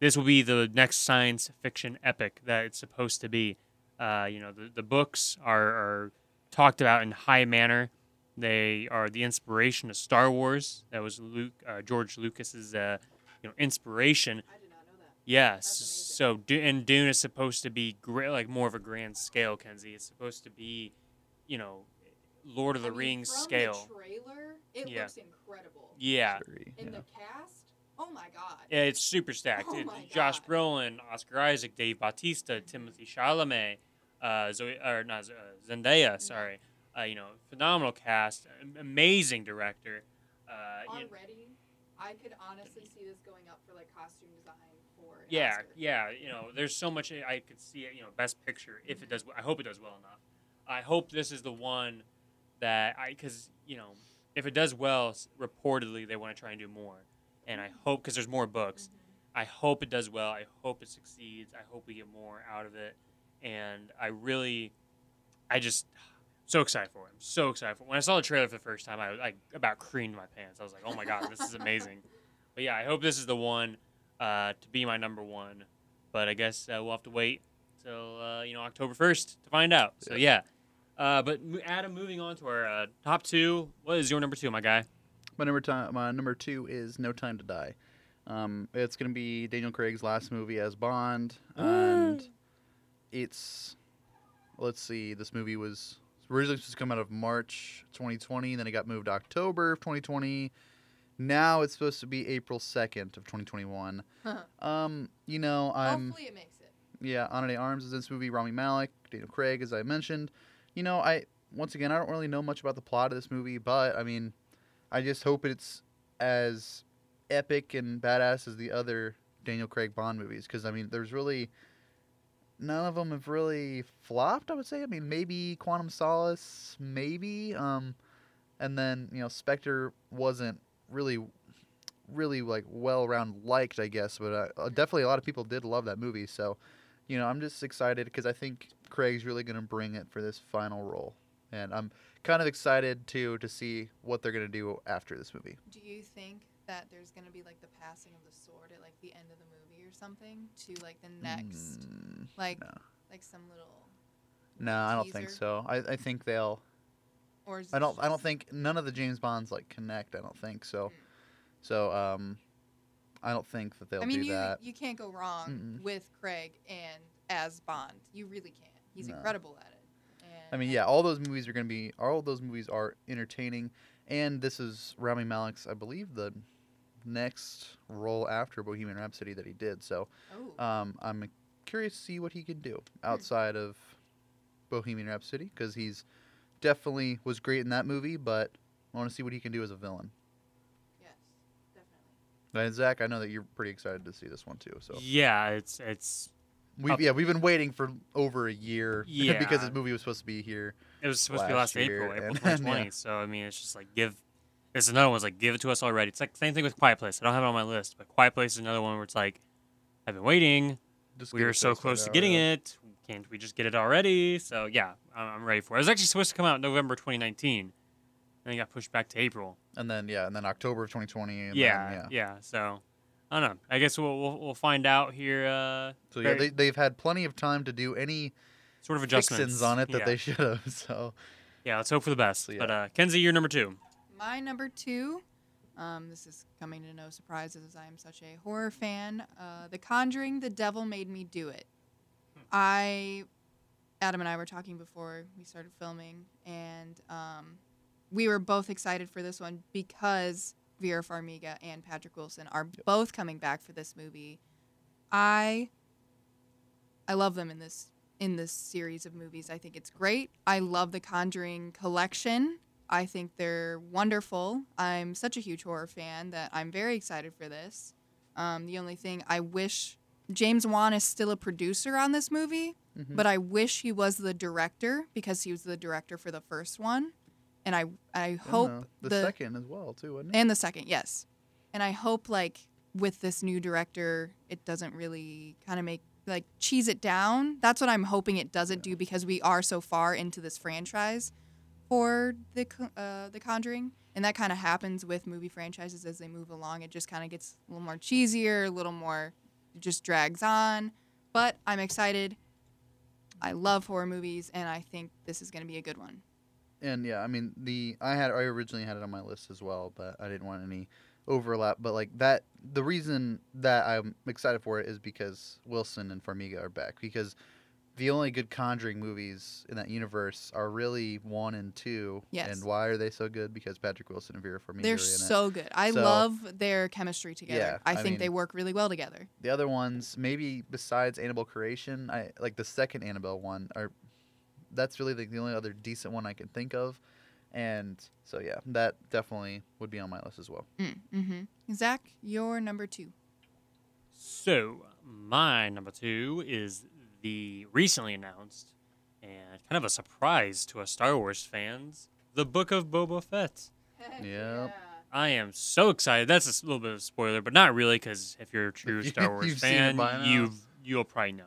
Speaker 1: This will be the next science fiction epic that it's supposed to be. Uh, you know, the, the books are, are talked about in high manner. They are the inspiration of Star Wars. That was Luke, uh, George Lucas's, uh, you know, inspiration. Yes. So and Dune is supposed to be great, like more of a grand scale, Kenzie. It's supposed to be, you know, Lord of the
Speaker 3: I mean,
Speaker 1: Rings
Speaker 3: from
Speaker 1: scale.
Speaker 3: The trailer, it
Speaker 1: Yeah.
Speaker 3: looks incredible.
Speaker 1: Yeah.
Speaker 4: Very,
Speaker 3: And
Speaker 4: yeah.
Speaker 3: the cast, oh my god.
Speaker 1: Yeah, It's super stacked.
Speaker 3: Oh
Speaker 1: It's
Speaker 3: my
Speaker 1: Josh
Speaker 3: God.
Speaker 1: Brolin, Oscar Isaac, Dave Bautista, Timothée Chalamet, uh, Zoe, or not uh, Zendaya. Sorry, uh, you know, phenomenal cast, amazing director. Uh, you know-
Speaker 3: Already, I could honestly see this going up for like costume design for. an
Speaker 1: yeah,
Speaker 3: Oscar.
Speaker 1: yeah. You know, there's so much I could see. it, You know, best picture if it does. I hope it does well enough. I hope this is the one that I because you know if it does well, reportedly they want to try and do more, and I hope because there's more books. Mm-hmm. I hope it does well. I hope it succeeds. I hope we get more out of it, and I really, I just so excited for it. I'm so excited for it. When I saw the trailer for the first time, I was like about creamed my pants. I was like, oh my god, this is amazing. But yeah, I hope this is the one uh, to be my number one. But I guess uh, we'll have to wait till uh, you know October first to find out. So yeah. Uh, but Adam, moving on to our uh, top two. What is your number two, my guy?
Speaker 4: My number time, my number two is No Time to Die. Um, it's gonna be Daniel Craig's last movie as Bond, and it's let's see. This movie was originally supposed to come out of March 2020, then it got moved to October of 2020. Now it's supposed to be April 2nd of 2021. Um, you know, I'm
Speaker 3: Hopefully, it makes it.
Speaker 4: yeah, Ana de Armas is in this movie. Rami Malek, Daniel Craig, as I mentioned. You know, I once again I don't really know much about the plot of this movie, but I mean, I just hope it's as epic and badass as the other Daniel Craig Bond movies. Because I mean, there's really none of them have really flopped. I would say. I mean, maybe Quantum Solace, maybe. Um, and then you know, Spectre wasn't really, really like well round liked, I guess. But uh, uh, definitely a lot of people did love that movie. So, you know, I'm just excited because I think Craig's really gonna bring it for this final role, and I'm kind of excited too to see what they're gonna do after this movie.
Speaker 3: Do you think that there's gonna be like the passing of the sword at like the end of the movie or something to like the next,
Speaker 4: Mm,
Speaker 3: like
Speaker 4: no.
Speaker 3: like some little.
Speaker 4: No, I don't think so. I, I think they'll.
Speaker 3: Or
Speaker 4: I don't. I don't think none of the James Bonds like connect. I don't think so.
Speaker 3: Mm.
Speaker 4: So um, I don't think that they'll
Speaker 3: I mean,
Speaker 4: do
Speaker 3: you
Speaker 4: that.
Speaker 3: you can't go wrong
Speaker 4: Mm-mm.
Speaker 3: with Craig and as Bond. You really can't. He's
Speaker 4: No.
Speaker 3: incredible at it. And
Speaker 4: I mean, yeah, all those movies are going to be. All those movies are entertaining, and this is Rami Malek's, I believe, the next role after Bohemian Rhapsody that he did. So
Speaker 3: Oh,
Speaker 4: um, I'm curious to see what he can do outside of Bohemian Rhapsody because he's definitely was great in that movie, but I want to see what he can do as a villain.
Speaker 3: yes, definitely.
Speaker 4: And Zach, I know that you're pretty excited to see this one too. So
Speaker 1: Yeah, it's it's
Speaker 4: we've yeah we've been waiting for over a year
Speaker 1: Yeah.
Speaker 4: because this movie was supposed to be here.
Speaker 1: it was supposed to be
Speaker 4: Last
Speaker 1: last
Speaker 4: year,
Speaker 1: April, April
Speaker 4: and-
Speaker 1: 2020.
Speaker 4: yeah.
Speaker 1: So I mean, it's just like give. There's another one's like give it to us already. It's like same thing with Quiet Place. I don't have it on my list, but Quiet Place is another one where it's like, I've been waiting.
Speaker 4: Just
Speaker 1: We
Speaker 4: give
Speaker 1: were so close to getting it. Can't we just get it already? So yeah, I'm, I'm ready for it. It was actually supposed to come out November 2019, and it got pushed back to April.
Speaker 4: And then yeah, and then October of 2020. And
Speaker 1: Yeah,
Speaker 4: then,
Speaker 1: yeah,
Speaker 4: yeah.
Speaker 1: So I don't know. I guess we'll we'll, we'll find out here. Uh,
Speaker 4: So yeah, they they've had plenty of time to do any
Speaker 1: sort of adjustments
Speaker 4: on it that
Speaker 1: yeah.
Speaker 4: they should have. So
Speaker 1: Yeah, let's hope for the best.
Speaker 4: So,
Speaker 1: But uh, Kenzie, you're number two.
Speaker 3: My number two, um, this is coming to no surprise as I am such a horror fan. Uh, the Conjuring, The Devil Made Me Do It. I, Adam and I were talking before we started filming, and um, we were both excited for this one because Vera Farmiga and Patrick Wilson are both coming back for this movie. I, I love them in this in this series of movies. I think it's great. I love the Conjuring collection. I think they're wonderful. I'm such a huge horror fan that I'm very excited for this. Um, the only thing I wish James Wan is still a producer on this movie,
Speaker 4: Mhm.
Speaker 3: but I wish he was the director because he was the director for the first one, and I I
Speaker 4: and,
Speaker 3: hope
Speaker 4: uh, the, second as well too,
Speaker 3: and the second, yes. And I hope like with this new director, it doesn't really kind of make like cheese it down. That's what I'm hoping it doesn't do because we are so far into this franchise for the uh, the Conjuring, and that kind of happens with movie franchises as they move along. It just kind of gets a little more cheesier, a little more, just drags on. But I'm excited. I love horror movies, and I think this is going to be a good one.
Speaker 4: and yeah, I mean the I had I originally had it on my list as well, but I didn't want any overlap. But like that, the reason that I'm excited for it is because Wilson and Farmiga are back. Because the only good Conjuring movies in that universe are really one and two.
Speaker 3: Yes.
Speaker 4: And why are they so good? Because Patrick Wilson and Vera Farmiga
Speaker 3: They're
Speaker 4: in it.
Speaker 3: so good. I
Speaker 4: So-
Speaker 3: love their chemistry together.
Speaker 4: Yeah,
Speaker 3: I,
Speaker 4: I
Speaker 3: think they work really well together.
Speaker 4: The other ones, maybe besides Annabelle Creation, I like the second Annabelle one. Are that's really like the only other decent one I can think of, and so yeah, that definitely would be on my list as well.
Speaker 3: Mm, mm-hmm. Zach, you're number two.
Speaker 1: So my number two is the recently announced and kind of a surprise to us Star Wars fans, the Book of Boba Fett.
Speaker 4: Yep.
Speaker 1: I am so excited. That's a little bit of a spoiler, but not really, because if you're a true Star Wars
Speaker 4: you've
Speaker 1: fan, you've you'll probably know.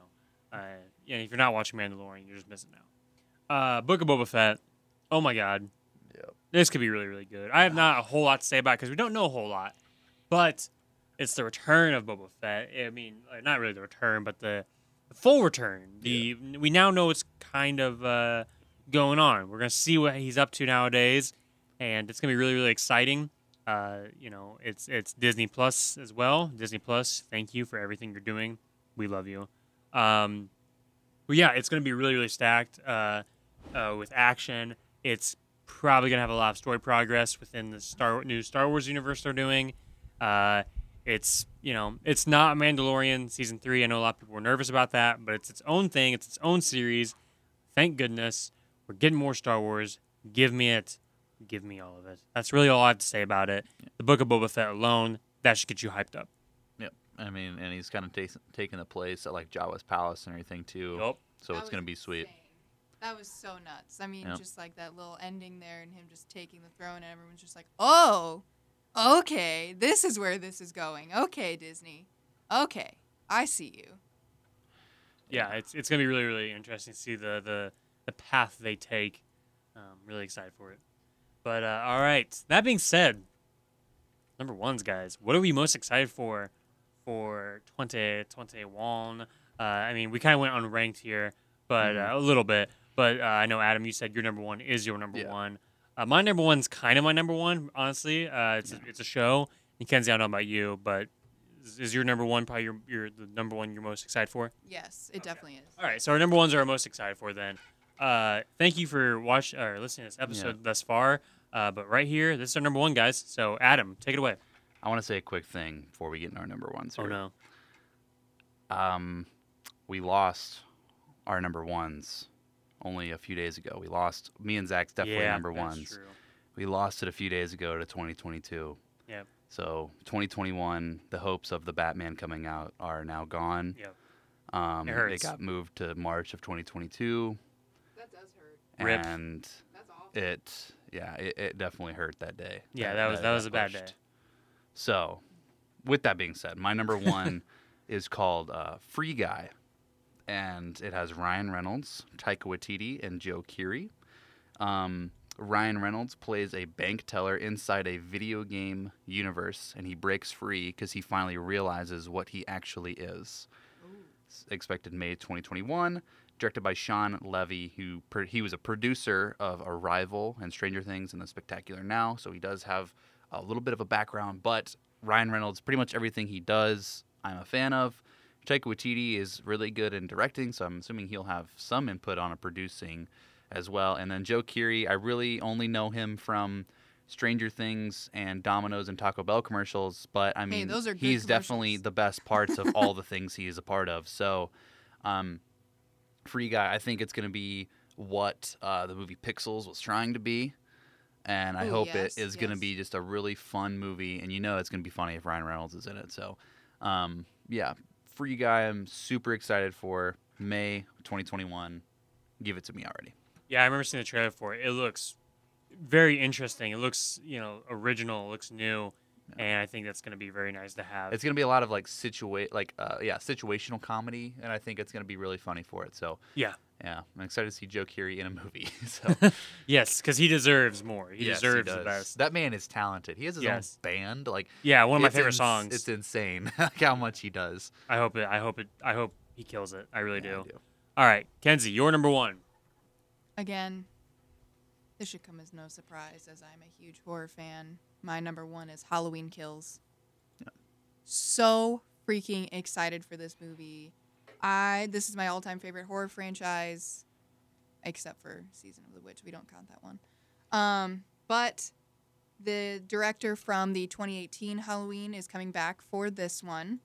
Speaker 1: Uh, yeah, if you're not watching Mandalorian, you're just missing out. Uh, Book of Boba Fett. Oh my God,
Speaker 4: Yep.
Speaker 1: this could be really really good. I have not a whole lot to say about it because we don't know a whole lot, but it's the return of Boba Fett. I mean, uh, not really the return, but the, the full return. The we now know what's kind of uh, going on. We're gonna see what he's up to nowadays, and it's gonna be really really exciting. Uh, you know, it's it's Disney Plus as well. Disney Plus, thank you for everything you're doing. We love you. Um, but yeah, it's gonna be really really stacked uh, uh, with action. It's probably gonna have a lot of story progress within the Star new Star Wars universe they're doing. It's you know it's not Mandalorian season three. I know a lot of people were nervous about that, but it's its own thing. It's its own series. Thank goodness we're getting more Star Wars. Give me it. give me all of it. That's really all I have to say about it. The Book of Boba Fett alone, that should get you hyped up.
Speaker 4: Yep. I mean, and he's kind of ta- taking the place at like Jabba's palace and everything too.
Speaker 1: Yup.
Speaker 4: So
Speaker 3: That
Speaker 4: it's gonna
Speaker 3: was
Speaker 4: be sweet.
Speaker 3: That was so nuts. I mean,
Speaker 4: Yep.
Speaker 3: just like that little ending there and him just taking the throne, and everyone's just like, oh, okay, this is where this is going. Okay, Disney. Okay, I see you.
Speaker 1: Yeah, it's it's gonna be really really interesting to see the the, the path they take. Um, really excited for it. But uh, all right, that being said, number ones, guys, what are we most excited for for 2021? Uh, I mean, we kind of went unranked here, but
Speaker 4: Mhm.
Speaker 1: uh, a little bit. But uh, I know Adam, you said your number one is your number
Speaker 4: Yeah.
Speaker 1: one. Uh, my number one's kind of my number one, honestly. Uh, it's a, it's a show. And Kenzie, I don't know about you, but is, is your number one probably your, your the number one you're most excited for?
Speaker 3: Yes, it definitely is.
Speaker 1: All right, so our number ones are our most excited for. Then, uh, thank you for watch or listening to this episode thus far. Uh, but right here, this is our number one, guys. So Adam, take it away.
Speaker 4: I want to say a quick thing before we get into our number ones.
Speaker 1: Oh no,
Speaker 4: Um, we lost our number ones only a few days ago. We lost me and Zach's definitely
Speaker 1: yeah,
Speaker 4: number
Speaker 1: that's
Speaker 4: ones.
Speaker 1: True.
Speaker 4: We lost it a few days ago to 2022.
Speaker 1: Yep.
Speaker 4: So 2021, the hopes of the Batman coming out are now gone.
Speaker 1: Yep.
Speaker 4: Um,
Speaker 1: It hurts.
Speaker 4: It got moved to March of 2022,
Speaker 3: That does hurt.
Speaker 1: Rip.
Speaker 4: and
Speaker 3: That's awful.
Speaker 4: it, yeah, it, it definitely hurt that day.
Speaker 1: Yeah, that was- that was a bad
Speaker 4: pushed.
Speaker 1: day.
Speaker 4: So, with that being said, my number one is called uh, Free Guy, and it has Ryan Reynolds, Taika Waititi, and Joe Keery. Um, Ryan Reynolds plays a bank teller inside a video game universe, and he breaks free because he finally realizes what he actually is. Expected May 2021. Directed by Shawn Levy, who he was a producer of Arrival and Stranger Things and The Spectacular Now, so he does have a little bit of a background. But Ryan Reynolds, pretty much everything he does, I'm a fan of. Taika Waititi is really good in directing, so I'm assuming he'll have some input on a producing as well. And then Joe Keery, I really only know him from Stranger Things and Domino's and Taco Bell commercials, but I mean,
Speaker 3: those are
Speaker 4: he's definitely the best parts of all the things he is a part of. So, um, Free Guy, I think it's going to be what uh, the movie Pixels was trying to be. And I
Speaker 3: Ooh,
Speaker 4: hope
Speaker 3: yes,
Speaker 4: it is going to be just a really fun movie. And you know it's going to be funny if Ryan Reynolds is in it. So, um, yeah, Free Guy, I'm super excited for May 2021. Give it to me already.
Speaker 1: Yeah, I remember seeing the trailer for it. It looks very interesting. It looks, you know, original. It looks new, and I think that's going to be very nice to have.
Speaker 4: It's gonna be a lot of like situate, like uh, yeah, situational comedy, and I think it's gonna be really funny for it. So
Speaker 1: yeah,
Speaker 4: yeah, I'm excited to see Joe Keery in a movie. so
Speaker 1: yes, because he deserves more. He
Speaker 4: Yes,
Speaker 1: deserves the best.
Speaker 4: That man is talented. He has his
Speaker 1: Yes.
Speaker 4: own band. Like
Speaker 1: Yeah, one of my favorite
Speaker 4: ins-
Speaker 1: songs.
Speaker 4: It's insane like how much he does.
Speaker 1: I hope it. I hope it. I hope he kills it. I really
Speaker 4: Yeah, I
Speaker 1: do. All right, Kenzie, you're number one.
Speaker 3: Again, this should come as no surprise as I'm a huge horror fan. My number one is Halloween Kills. So freaking excited for this movie. I this is my all-time favorite horror franchise, except for Season of the Witch. We don't count that one. Um, but the director from the 2018 Halloween is coming back for this one.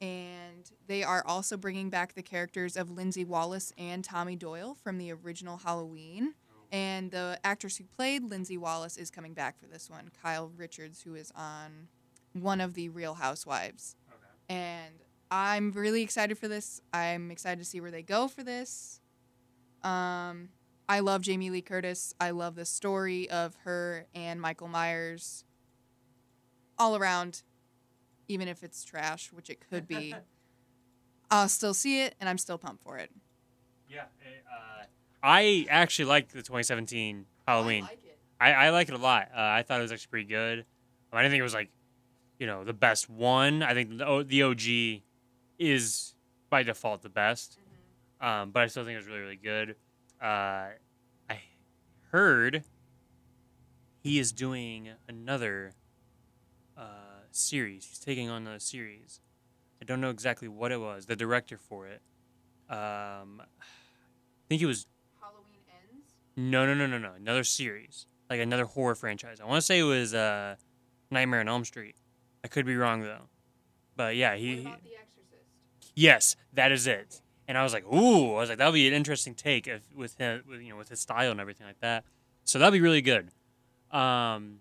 Speaker 3: And they are also bringing back the characters of Lindsay Wallace and Tommy Doyle from the original Halloween. And the actress who played Lindsay Wallace is coming back for this one, Kyle Richards, who is on one of the Real Housewives. And I'm really excited for this. I'm excited to see where they go for this. Um, I love Jamie Lee Curtis. I love the story of her and Michael Myers. All around, even if it's trash, which it could be, I'll still see it and I'm still pumped for it.
Speaker 1: Yeah. Uh, I actually liked the 2017 Halloween.
Speaker 3: I like it.
Speaker 1: I, I like it a lot. Uh, I thought it was actually pretty good. I didn't think it was like, you know, the best one. I think the, O- the OG is by default the best. Um, but I still think it was really, really good. Uh, I heard he is doing another uh, series. He's taking on a series. I don't know exactly what it was. The director for it. Um, I think it was
Speaker 3: Halloween ends.
Speaker 1: no, no, no, no, no. Another series, like another horror franchise. I want to say it was uh, Nightmare on Elm Street. I could be wrong though. But yeah, he. he-
Speaker 3: The Exorcist?
Speaker 1: Yes, that is it. And I was like, ooh, I was like, that'll be an interesting take if, with him, with you know, with his style and everything like that. So that'll be really good. um,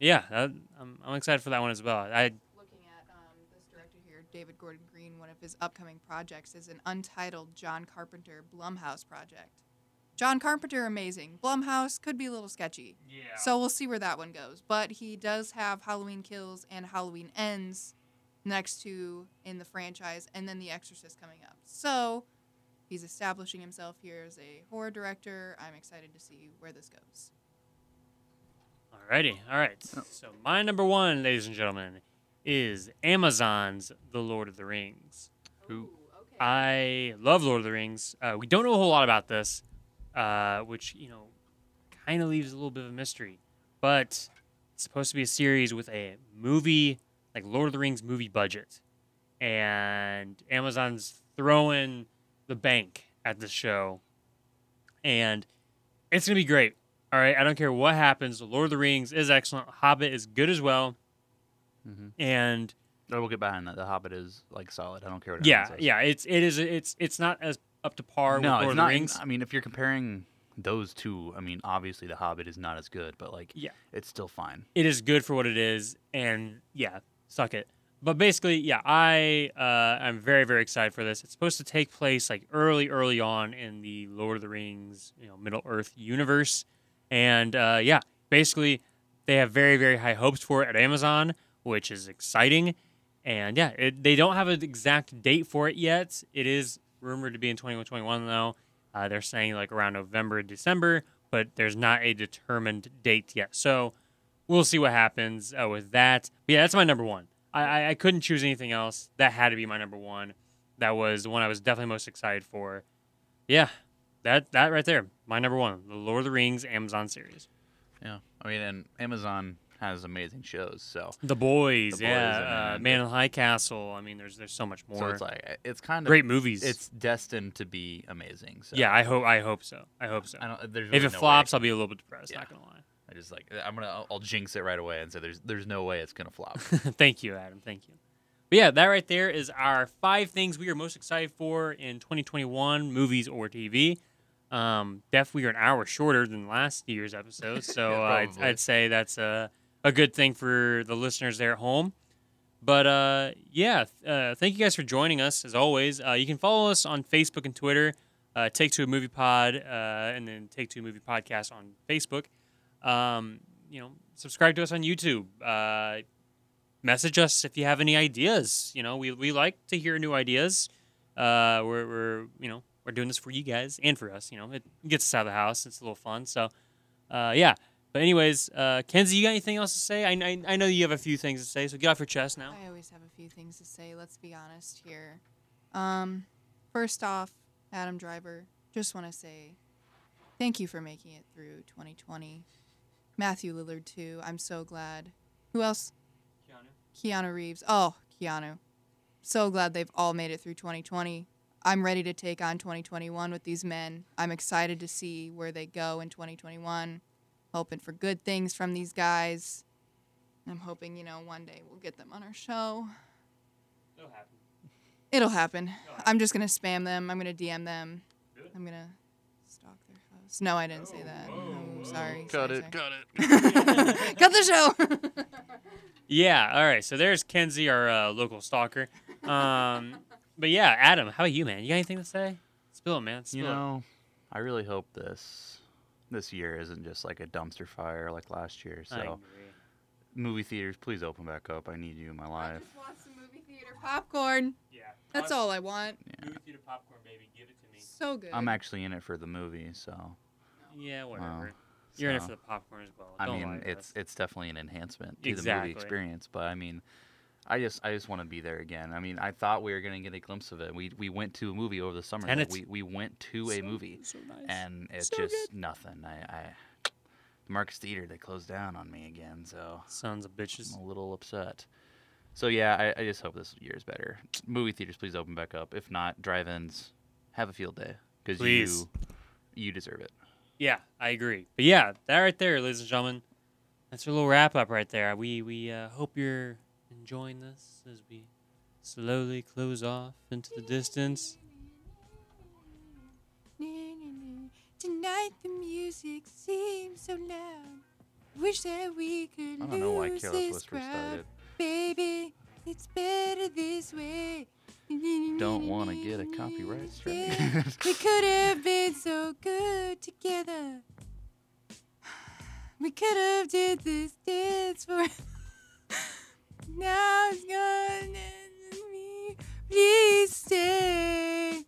Speaker 1: yeah, that, I'm, I'm excited for that one as well. I
Speaker 3: Looking at um, this director here, David Gordon Green, one of his upcoming projects is an untitled John Carpenter Blumhouse project. John Carpenter, amazing. Blumhouse could be a little sketchy.
Speaker 1: yeah.
Speaker 3: So we'll see where that one goes. But he does have Halloween Kills and Halloween Ends next to in the franchise, and then The Exorcist coming up. So he's establishing himself here as a horror director. I'm excited to see where this goes.
Speaker 1: Alrighty, all right. So my number one, ladies and gentlemen, is Amazon's The Lord of the Rings.
Speaker 4: Ooh.
Speaker 3: okay.
Speaker 1: I love Lord of the Rings. Uh, we don't know a whole lot about this, uh, which you know kind of leaves a little bit of a mystery. But it's supposed to be a series with a movie, like Lord of the Rings movie budget, and Amazon's throwing the bank at the show, and it's gonna be great. All right, I don't care what happens. Lord of the Rings is excellent. Hobbit is good as well,
Speaker 4: Mhm.
Speaker 1: and
Speaker 4: I will get behind that. The Hobbit is like solid. I don't care what.
Speaker 1: yeah,
Speaker 4: says.
Speaker 1: yeah, it's it is it's it's not as up to par
Speaker 4: No,
Speaker 1: with Lord of
Speaker 4: not.
Speaker 1: the Rings.
Speaker 4: I mean, if you're comparing those two, I mean, obviously the Hobbit is not as good, but like,
Speaker 1: Yeah.
Speaker 4: it's still fine.
Speaker 1: It is good for what it is, and yeah, suck it. But basically, yeah, I uh, I'm very very excited for this. It's supposed to take place like early early on in the Lord of the Rings, you know, Middle Earth universe, and uh, yeah, basically they have very very high hopes for it at Amazon, which is exciting. And yeah, it, they don't have an exact date for it yet. It is rumored to be in 2021 though. Uh, they're saying like around November, December, but there's not a determined date yet. So we'll see what happens uh, with that. But yeah, that's my number one. I, I, I couldn't choose anything else. That had to be my number one. That was the one I was definitely most excited for. Yeah, that that right there, my number one, the Lord of the Rings Amazon series.
Speaker 4: Yeah, I mean, and Amazon has amazing shows, so
Speaker 1: The Boys,
Speaker 4: The Boys,
Speaker 1: yeah, uh, Man in the High Castle. I mean, there's there's so much more.
Speaker 4: so it's like it's kind of
Speaker 1: Great movies.
Speaker 4: It's destined to be amazing. So
Speaker 1: yeah, I hope I hope so. I hope so.
Speaker 4: I don't. There's
Speaker 1: if
Speaker 4: really
Speaker 1: it
Speaker 4: no way
Speaker 1: flops, I'll be a little bit depressed.
Speaker 4: Yeah.
Speaker 1: Not gonna lie.
Speaker 4: I just like I'm gonna I'll, I'll jinx it right away and say there's there's no way it's gonna flop.
Speaker 1: Thank you, Adam. Thank you. But yeah, that right there is our five things we are most excited for in 2021, movies or TV. Um, Def, we are an hour shorter than last year's episode, so
Speaker 4: Yeah,
Speaker 1: I'd. I'd say that's a, a good thing for the listeners there at home. But uh, yeah, uh, thank you guys for joining us as always. Uh, you can follow us on Facebook and Twitter, uh, Take Two Movie Pod, uh, and then Take Two Movie Podcast on Facebook. Um, you know, subscribe to us on YouTube. Uh, message us if you have any ideas. You know, we, we like to hear new ideas. Uh, we're, we're you know we're doing this for you guys and for us. You know, it gets us out of the house. It's a little fun. So, uh, yeah. But anyways, uh, Kenzie, you got anything else to say? I, I, I know you have a few things to say, so get off your chest now.
Speaker 3: I always have a few things to say. Let's be honest here. Um, first off, Adam Driver, just want to say thank you for making it through 2020. Matthew Lillard too. I'm so glad. Who else? Keanu Reeves. Oh, Keanu. So glad they've all made it through 2020. I'm ready to take on 2021 with these men. I'm excited to see where they go in 2021. Hoping for good things from these guys. I'm hoping, you know, one day we'll get them on our show.
Speaker 1: It'll happen.
Speaker 3: It'll happen. I'm just going to spam them. I'm going to DM them.
Speaker 1: Really?
Speaker 3: I'm going to their. No, I didn't say that. Oh, sorry.
Speaker 4: cut
Speaker 3: sorry,
Speaker 4: it, cut it.
Speaker 3: sorry. Cut the show.
Speaker 1: Yeah. All right. So there's Kenzie, our uh, local stalker. Um, but yeah, Adam, how about you, man? You got anything to say? Spill it, man. Spill
Speaker 4: You
Speaker 1: it.
Speaker 4: know, I really hope this this year isn't just like a dumpster fire like last year.
Speaker 1: I
Speaker 4: So
Speaker 1: agree.
Speaker 4: movie theaters, please open back up. I need you in my life.
Speaker 3: I
Speaker 4: life.
Speaker 3: just want some movie theater popcorn.
Speaker 1: Yeah.
Speaker 3: That's all I want.
Speaker 4: Yeah.
Speaker 1: Movie theater popcorn, baby. Give it to me.
Speaker 3: So good.
Speaker 4: I'm actually in it for the movie, so
Speaker 1: Yeah, whatever.
Speaker 4: Wow.
Speaker 1: You're in it for the popcorn as well.
Speaker 4: I
Speaker 1: Don't
Speaker 4: mean, it's
Speaker 1: us.
Speaker 4: it's definitely an enhancement to the movie experience. But I mean, I just I just want to be there again. I mean, I thought we were gonna get a glimpse of it. We we went to a movie over the summer.
Speaker 1: And
Speaker 4: we we went to a movie,
Speaker 1: so nice.
Speaker 4: and it's
Speaker 1: So
Speaker 4: just
Speaker 1: good.
Speaker 4: nothing. I, I the Marcus Theater they closed down on me again, so
Speaker 1: Sons of bitches.
Speaker 4: I'm a little upset. So yeah, I, I just hope this year is better. Movie theaters, please open back up. If not, drive-ins, have a field day because you you deserve it.
Speaker 1: Yeah, I agree. But yeah, that right there, ladies and gentlemen, that's our little wrap up right there. We we uh, hope you're enjoying this as we slowly close off into the distance.
Speaker 3: Tonight the music seems so loud. Wish that we could
Speaker 4: I don't know why
Speaker 3: lose
Speaker 4: Careless
Speaker 3: this
Speaker 4: Whisper
Speaker 3: crowd.
Speaker 4: started.
Speaker 3: Baby, it's better this way
Speaker 4: don't want to get a copyright strike.
Speaker 3: we could have been so good together. We could have did this dance for. now it's gonna me. Please stay.